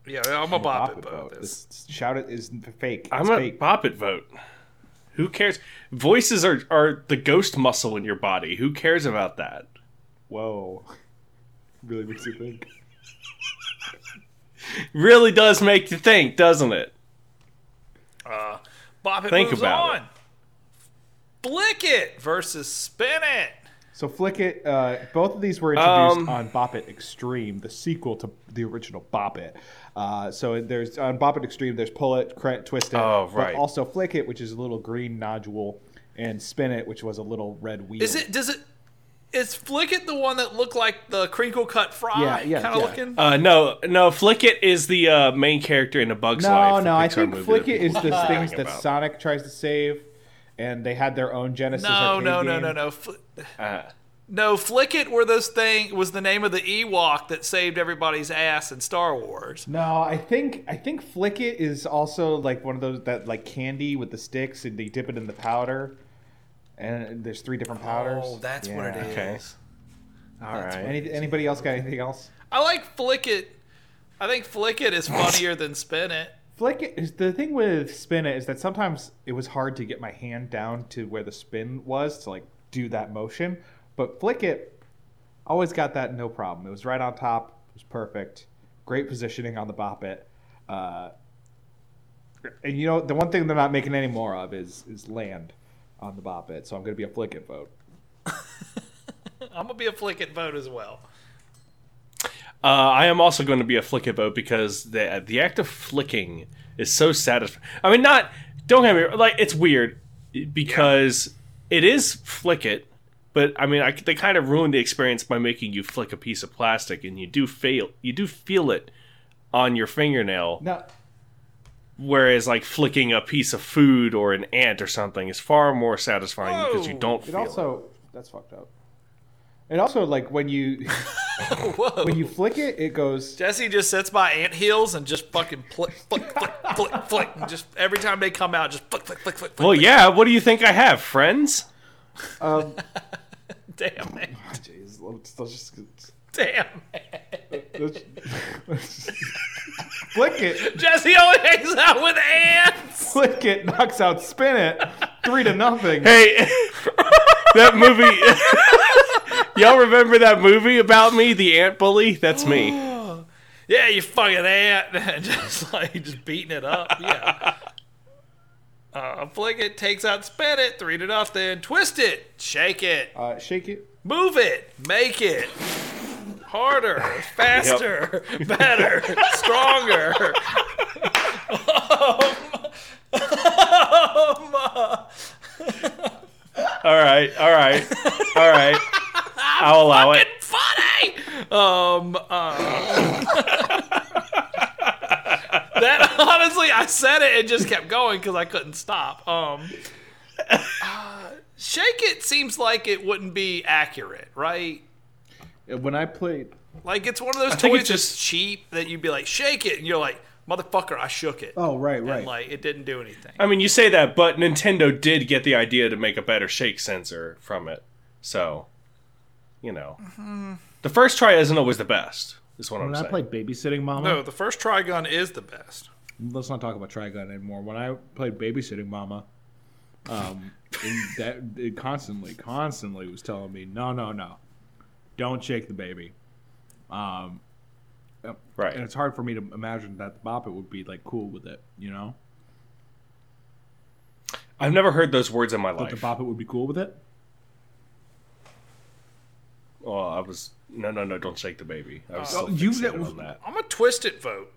Yeah, I'm a bop, it Bop It about vote. this. This Shout It is fake. It's I'm a fake. bop it vote. Who cares? Voices are, are the ghost muscle in your body. Who cares about that? Whoa. Really makes you think. Really does make you think, doesn't it? Uh, bop it Think moves about on. Flick it versus spin it. So Flick It, uh, both of these were introduced Um, on Bop It Extreme, the sequel to the original Bop It. Uh, so there's on Bop It Extreme, there's Pull It, Cr- Twist It, Oh, but right. also Flick It, which is a little green nodule, and Spin It, which was a little red wheel. Is it? Does it? Is Flick It the one that looked like the crinkle cut fry? Yeah, yeah, kind of yeah. looking. Uh, no, no. Flickit is the uh, main character in a Bug's No, Life. the no, I Pixar think movie Flick that It is people the things that about. Sonic tries to save, and they had their own Genesis. no, arcade no, no, game. no, no, Fl- Uh, no. Flick It were those thing was the name of the Ewok that saved everybody's ass in Star Wars. No, I think I think Flick It is also like one of those that like candy with the sticks, and they dip it in the powder, and there's three different powders. Oh, that's what it is. Yeah. is. Okay. all right. Any, anybody else got anything else? I like Flick It. I think Flick It is funnier than Spin It. Flick it is the thing with spin it is that sometimes it was hard to get my hand down to where the spin was to like do that motion. But flick it, always got that no problem. It was right on top. It was perfect. Great positioning on the bop it. Uh, and you know the one thing they're not making any more of is is land on the bop it. So I'm going to be a flick it vote. I'm gonna be a Flick It vote as well. Uh, I am also going to be a flick it vote because the the act of flicking is so satisfying. I mean, not don't get me like it's weird because it is flick it, but I mean, I, they kind of ruined the experience by making you flick a piece of plastic, and you do fail, you do feel it on your fingernail. Now, Whereas, like flicking a piece of food or an ant or something is far more satisfying because you don't it feel it. also that's fucked up. And also, like when you when you flick it, it goes. Jesse just sits by ant hills and just fucking flick, flick, flick, flick, flick. And just every time they come out, just flick, flick, flick, flick. flick. Well, yeah. What do you think I have, friends? Um, Damn man. Jeez, let's, let's just Damn man. let's, let's flick it. Jesse only hangs out with ants. Flick it knocks out spin it three to nothing. Hey, that movie. Y'all remember that movie about me, the ant bully? That's me. Yeah, you fucking ant. just like just beating it up. Yeah. Uh, flick it, takes out, spin it, three to nothing. Twist it, shake it, Uh, shake it. move it, make it harder, faster, better, stronger. Um, um, All right, all right, all right. I'll allow it. funny. Um, uh, that honestly, I said it and just kept going because I couldn't stop. Um, uh, shake it seems like it wouldn't be accurate, right? When I played, Like it's one of those think toys it's that's just- cheap that you'd be like, shake it, and you're like, motherfucker, I shook it. oh right, And right. like it didn't do anything. I mean, you say that, but Nintendo did get the idea to make a better shake sensor from it. So, you know, the first try isn't always the best. Is what I'm when I saying. played Babysitting Mama, No, the first Trigun is the best. let's not talk about Trigun anymore. When I played Babysitting Mama, um, and that it constantly, constantly was telling me, no, no, no, don't shake the baby. Um, right. and it's hard for me to imagine that the Bop It would be like cool with it, you know? I've never heard those words in my life. But the life. Bop It would be cool with it. Oh, I was no, no, no. Don't shake the baby. I was still you- fixated on that. I'm a twist it vote.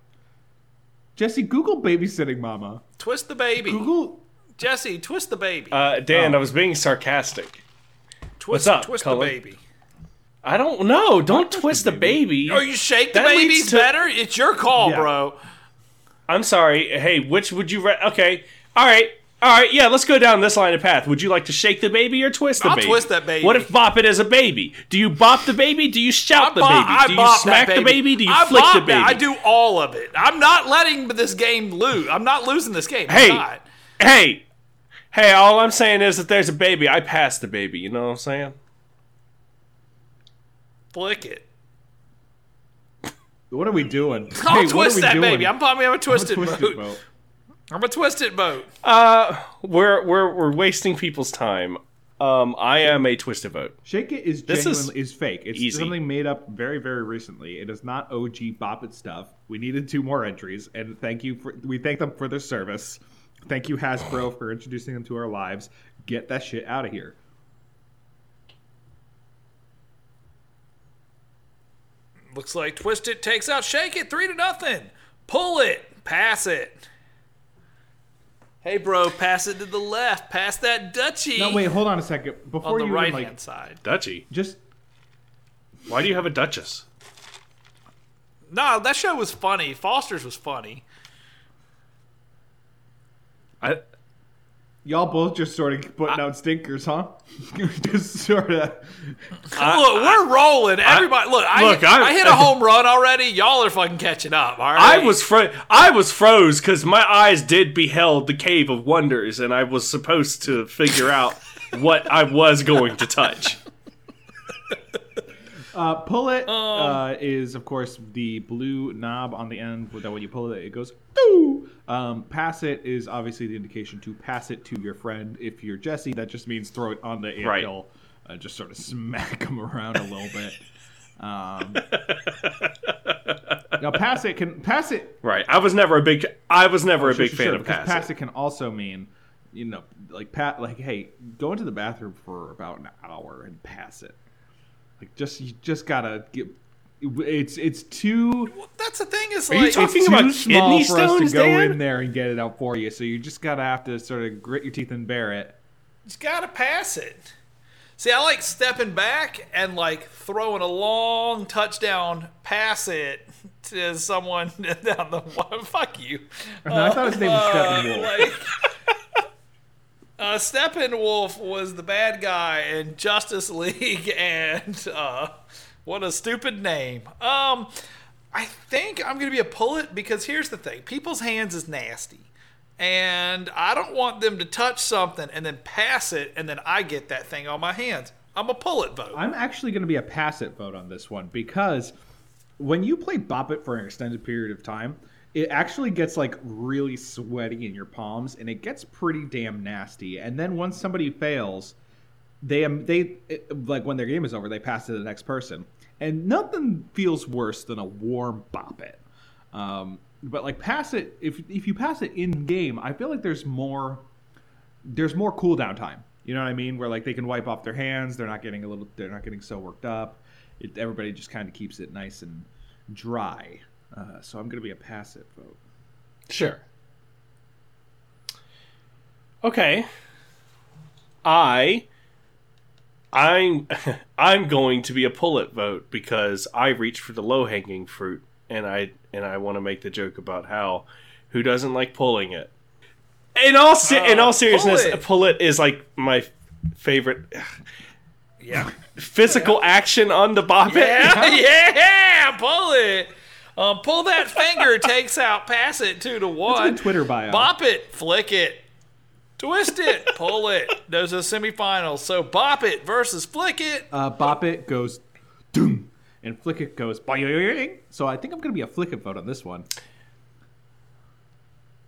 Jesse, Google Babysitting Mama. Twist the baby. Google. Jesse, twist the baby. Uh, Dan, Oh. I was being sarcastic. twist, what's up, twist Cullen? the baby. I don't know. Don't twist the baby. Oh, you shake the That leads baby's to- better? It's your call, Yeah. bro. I'm sorry. Hey, which would you? Re- okay. All right. All right. Yeah. Let's go down this line of path. Would you like to shake the baby or twist the I'll baby? twist that baby. What if bop it as a baby? Do you bop the baby? Do you shout the bop- baby? I Do you bop smack that the baby? Do you I flick bop the that. baby? I do all of it. I'm not letting this game lose. I'm not losing this game. I'm Hey. not. Hey. Hey. All I'm saying is that there's a baby. I pass the baby. You know what I'm saying? Flick it. What are we doing? I'll Hey, what are twist we that doing? baby. I'm probably I'm a I'm a twisted twisted boat. vote. I'm a twisted boat. Uh, we're we're we're wasting people's time. Um, I am a twisted vote. Shake It is This is is, fake. It's easy. something made up very very recently. It is not OG Bop It stuff. We needed two more entries, and thank you for we thank them for their service. Thank you Hasbro for introducing them to our lives. Get that shit out of here. Looks like twist it takes out shake it three to nothing. Pull it. Pass it. Hey bro, pass it to the left. Pass that Dutchie No, wait, hold on a second. Before on the you right even, like hand side. Dutchie. just Why do you have a Duchess? No, that show was funny. Foster's was funny. I Y'all both just sort of putting out stinkers, huh? just sort of. look, we're rolling. Everybody, look, I, look, I- I hit a home run already. Y'all are fucking catching up. All right. I was fro- I was froze because my eyes did beheld the cave of wonders, and I was supposed to figure out what I was going to touch. Uh, pull it Um, uh, is, of course, the blue knob on the end. That when you pull it, it goes. Doo! Um, pass it is obviously the indication to pass it to your friend. If you're Jesse, that just means throw it on the Right. anthill, uh, just sort of smack him around a little bit. Um, now, pass it can pass it Right. I was never a big I was never a Sure, big sure, fan sure, of pass. pass it can also mean, you know, like pat, like hey, go into the bathroom for about an hour and pass it. Like just you just gotta get. It's it's too That's the thing. Is Are you like talking too about small kidney for us to go Dan? in there and get it out for you. So you just gotta have to sort of grit your teeth and bear it. just gotta pass it. See, I like stepping back and like throwing a long touchdown, pass it to someone down the. Fuck you. No, I thought his name was uh, Steppenwolf. Like, uh, Steppenwolf was the bad guy in Justice League, and uh, what a stupid name. Um, I think I'm gonna be a pull it because here's the thing: people's hands is nasty, and I don't want them to touch something and then pass it, and then I get that thing on my hands. I'm a pull it vote. I'm actually going to be a pass it vote on this one because when you play Bop It for an extended period of time, it actually gets like really sweaty in your palms and it gets pretty damn nasty. And then once somebody fails, they um, they like when their game is over, they pass to the next person, and nothing feels worse than a warm Bop It. Um, but like pass it if if you pass it in game, I feel like there's more there's more cooldown time. You know what I mean? Where like they can wipe off their hands, they're not getting a little, they're not getting so worked up. It, everybody just kind of keeps it nice and dry. Uh, so I'm gonna be a pass it vote. Sure. Okay. I I'm I'm going to be a pull it vote because I reached for the low hanging fruit and I and I want to make the joke about how who doesn't like pulling it. In all se- in Uh, all seriousness, pull it. pull it is like my favorite yeah. physical action on the bop. Yeah, yeah, pull it. Um, pull that finger, takes out, pass it two to What's one. good Twitter bio? Bop it, flick it, twist it, pull it. Those are semifinals. So bop it versus flick it. Uh, Bop It goes, doom, and Flick It goes, boing. So I think I'm gonna be a Flick It vote on this one.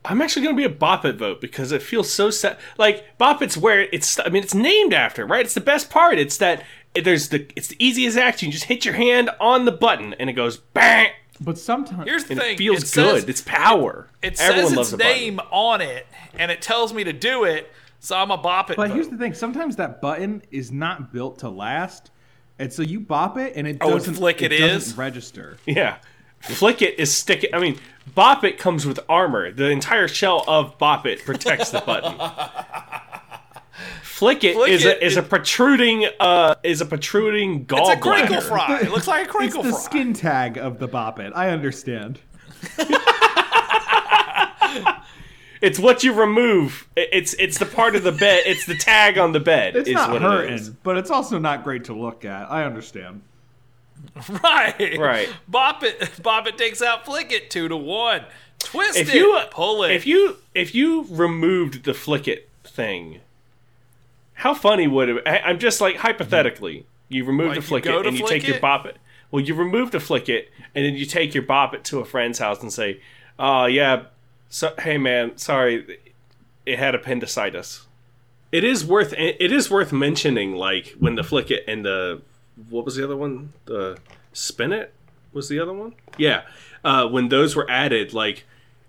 I'm actually going to be a Bop It vote because it feels so set. Like Bop It's where it's. I mean, it's named after right. It's the best part. It's that it, there's the. It's the easiest action. You just hit your hand on the button and it goes bang, But sometimes Here's the thing. it feels it good. It's power. it Everyone says loves its a button. name on it, and it tells me to do it. So I'm a bop it. But vote. here's the thing: sometimes that button is not built to last, and so you bop it, and it Oh, doesn't flick it doesn't register. Yeah. Flick it is stick it. I mean, Bop It comes with armor. The entire shell of Bop It protects the button. Flick it Flick is it a is a protruding uh is a protruding it's a gallbladder. crinkle fry. It looks like a crinkle fry. It's the fry. skin tag of the bop it. I understand. It's what you remove. It's it's the part of the bed. It's the tag on the bed. It's is not what hurting, It is. but it's also not great to look at. I understand. Right. Right. Bop it. Bop it takes out flick it two to one. Twist If it. you pull it. if you if you removed the flick it thing, how funny would it? I, I'm just like hypothetically, you remove Like the flick it and you take your it? bop it. Well, you remove the flick it and then you take your bop it to a friend's house and say, "Oh yeah, so hey man, sorry, it had appendicitis." It is worth it is worth mentioning like when the flick it and the what was the other one? The spin it was the other one? Yeah. Uh, when those were added, like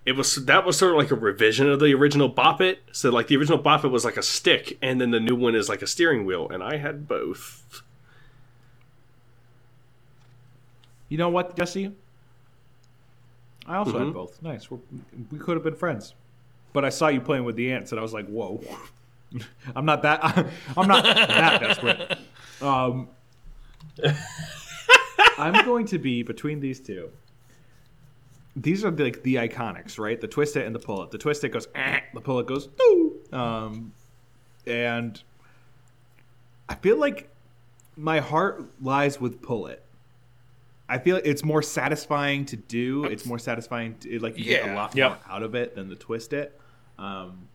it was that was sort of like a revision of the original Bop It. So like the original Bop It was like a stick, and then the new one is like a steering wheel, and I had both. You know what, Jesse? I also Mhm. had both. Nice. We're, we could have been friends, but I saw you playing with the ants, and I was like, "Whoa." I'm not that. I'm not that desperate. Um, I'm going to be between these two. These are the, like the iconics, right? The twist it and the pull it. The twist it goes, eh, the pull it goes, doo. Um, and I feel like my heart lies with pull it. I feel like it's more satisfying to do. It's more satisfying. To, like you get a lot Yep. more out of it than the twist it. Um,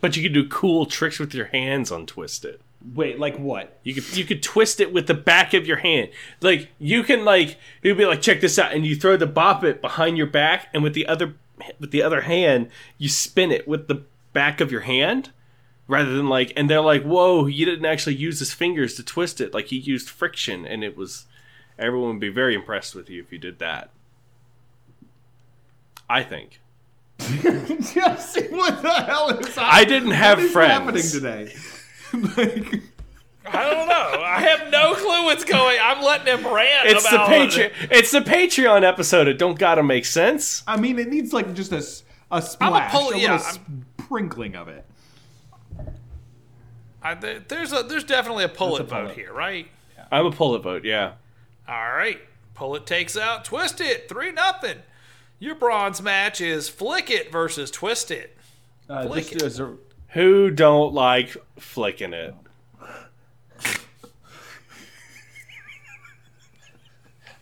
But you can do cool tricks with your hands on Twist It. Wait, like what? You could you could twist it with the back of your hand. Like you can like you'd be like check this out, and you throw the bop it behind your back, and with the other with the other hand you spin it with the back of your hand, rather than like. And they're like, whoa, you didn't actually use his fingers to twist it. Like he used friction, and it was. Everyone would be very impressed with you if you did that. I think. Jesse, what the hell is happening? I didn't have what is friends. happening today? like, I don't know. I have no clue what's going. I'm letting him rant It's the about Patreon. It's the Patreon episode. It don't gotta make sense. I mean, it needs like just a a splash, pull- a yeah, little sprinkling of it. I, there's a there's definitely a pull That's a it pull vote it. here, right? I'm a pull it vote. Yeah. All right. Pull it takes out Twist It. 3 nothing. Your bronze match is Flick It versus Twist It. Uh, Flick this it. Is a- Who don't like flicking it?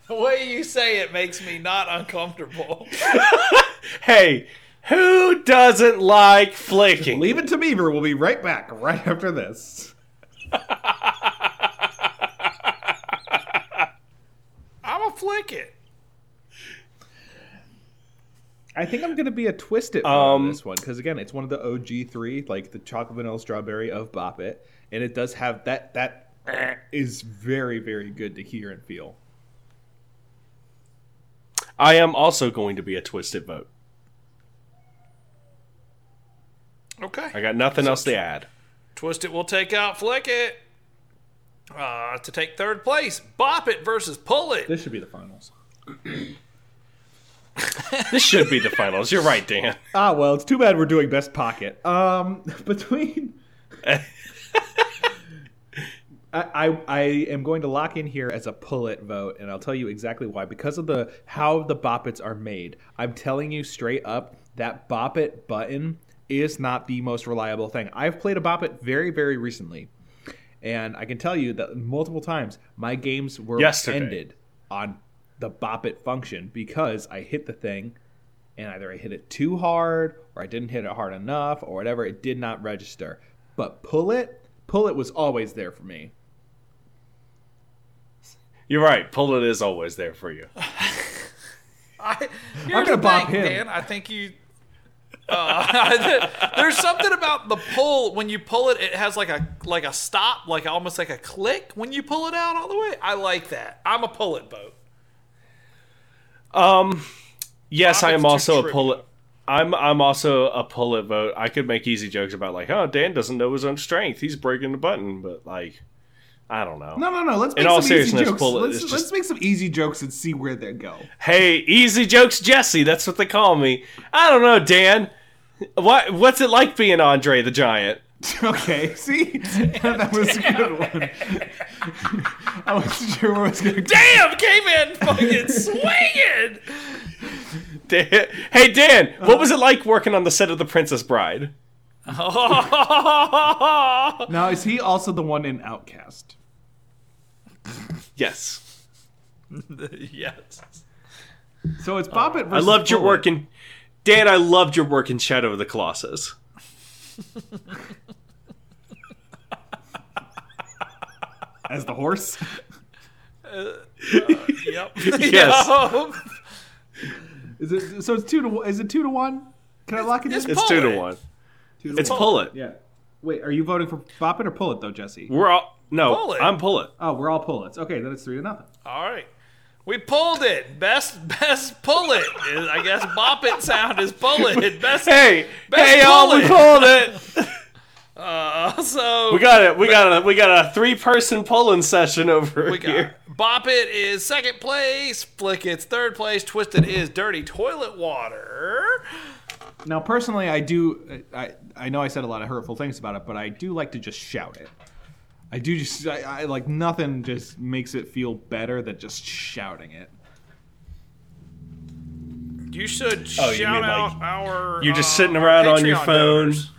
The way you say it makes me not uncomfortable. Hey, who doesn't like flicking? Leave it to Beaver. We'll be right back right after this. I'm a Flick It. I think I'm gonna be a twisted Um, on this one because again, it's one of the OG three, like the chocolate vanilla strawberry of Bop It, and it does have that that is very very good to hear and feel. I am also going to be a twisted vote. Okay. I got nothing else to add. Twist It will take out Flick It. Uh, to take third place, Bop It versus Pull It. This should be the finals. This should be the finals. You're right, Dan. Ah, well, it's too bad we're doing best pocket. Um, between. I, I I am going to lock in here as a pull it vote, and I'll tell you exactly why. Because of the how the Bop Its are made, I'm telling you straight up that bop it button is not the most reliable thing. I've played a bop it very very recently, and I can tell you that multiple times my games were Yesterday. ended on the bop it function because I hit the thing and either I hit it too hard or I didn't hit it hard enough or whatever, it did not register. But pull it, pull it was always there for me. You're right. Pull it is always there for you. I, here's gonna bop thing, him. Dan. I think you. Uh, there's something about the pull when you pull it. It has like a like a stop, like almost like a click when you pull it out all the way. I like that. I'm a pull it boat. Um, yes, I am also a pull. I'm I'm also a pull it vote. I could make easy jokes about like, oh, Dan doesn't know his own strength. He's breaking the button, but like, I don't know. No, no, no. Let's In make all some easy jokes. pull it. Let's, It's let's make some easy jokes and see where they go. Hey, easy jokes, Jesse. That's what they call me. I don't know, Dan. What what's it like being Andre the Giant? Okay, see, that was a good one. I wasn't sure where I was going to. Damn, came in fucking swinging. Dan, hey, Dan. What was it like working on the set of The Princess Bride? Now, is he also the one in Outcast? Yes, yes. So it's Bop It I versus loved your Bullet. work in Dan. I loved your work in Shadow of the Colossus. As the horse. Uh, uh, yep. Yes. Yup. Is it so? It's two to one. Is it two to one? Can I lock it in? it's It's two to one. Two to It's one. pull it. Yeah. Wait, are you voting for Bop It or Pull It though, Jesse? We're all no. Pull it. I'm pull it. Oh, we're all pull it's. Okay, then it's three to nothing. All right. We pulled it. Best best pull it. I guess bop it sound is pull it. Best Hey, Best hey, y'all, we pull pulled it. Uh, so We got it. We got a we got a three person pulling session over we got here. Bop It is second place. Flick It's third place. Twisted is dirty toilet water. Now, personally, I do. I I know I said a lot of hurtful things about it, but I do like to just shout it. I do just I, I like nothing just makes it feel better than just shouting it. You should Oh, you shout mean, like, out our. You're just uh, sitting around on your Patreon phone. donors.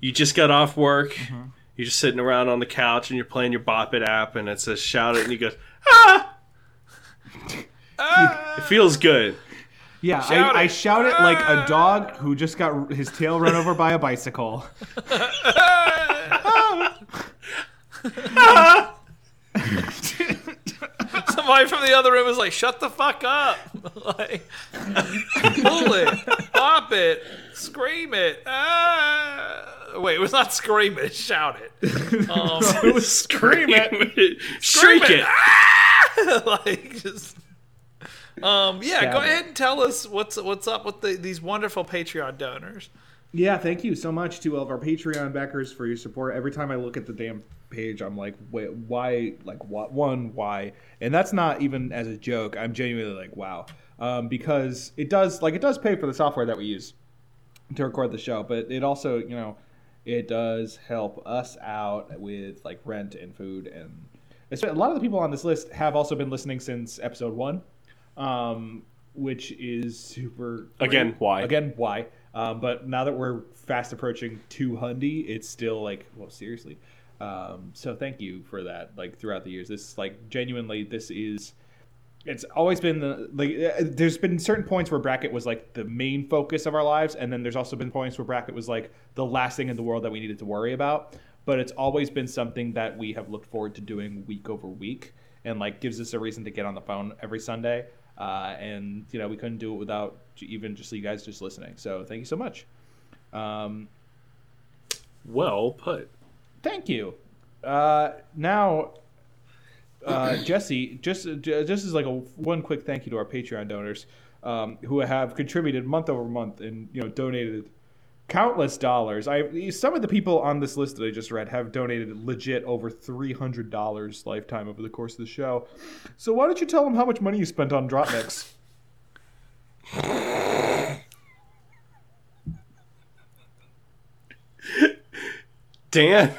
You just got off work. Mm-hmm. You're just sitting around on the couch and you're playing your Bop It app, and it says shout it, and you go, ah! it feels good. Yeah, Shout I, I shout it like a dog who just got his tail run over by a bicycle. Somebody from the other room was like, "Shut the fuck up!" like, pull it, pop it, scream it. Ah! Wait, it was not scream it, shout it. Um, Scream it, shriek scream it. Ah! like just. Um, yeah, Stab go it. ahead and tell us what's what's up with the, these wonderful Patreon donors. Yeah, thank you so much to all of our Patreon backers for your support. Every time I look at the damn page, I'm like, wait, why? Like, what? One, why? And that's not even as a joke. I'm genuinely like, wow, um, because it does, like, it does pay for the software that we use to record the show, but it also, you know, it does help us out with like rent and food, and a lot of the people on this list have also been listening since episode one, um, which is super. great. Again, why? Again, why? Um, but now that we're fast approaching 200, it's still like, well, seriously. Um, so thank you for that. Like throughout the years, this like genuinely, this is. It's always been the like. uh, There's been certain points where bracket was like the main focus of our lives, and then there's also been points where bracket was like the last thing in the world that we needed to worry about. But it's always been something that we have looked forward to doing week over week, and like gives us a reason to get on the phone every Sunday. Uh, and you know we couldn't do it without even just you guys just listening. So thank you so much. Um, Well put. Thank you. Uh, now, uh, Jesse, just just as like a one quick thank you to our Patreon donors um, who have contributed month over month and you know donated countless dollars. I some of the people on this list that I just read have donated legit over three hundred dollars lifetime over the course of the show. So why don't you tell them how much money you spent on DropMix? Dan,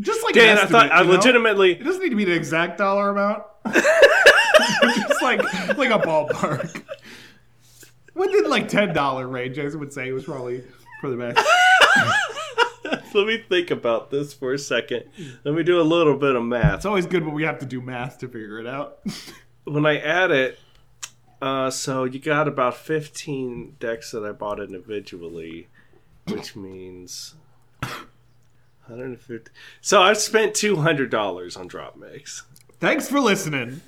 Just like Dan, an I thought I know? legitimately. It doesn't need to be the exact dollar amount. Just like like a ballpark. Within like ten dollar range, I would say it was probably for the best. Let me think about this for a second. Let me do a little bit of math. It's always good when we have to do math to figure it out. when I add it, uh, so you got about 15 decks that I bought individually, which means 150. So I've spent $200 on DropMix. Thanks for listening.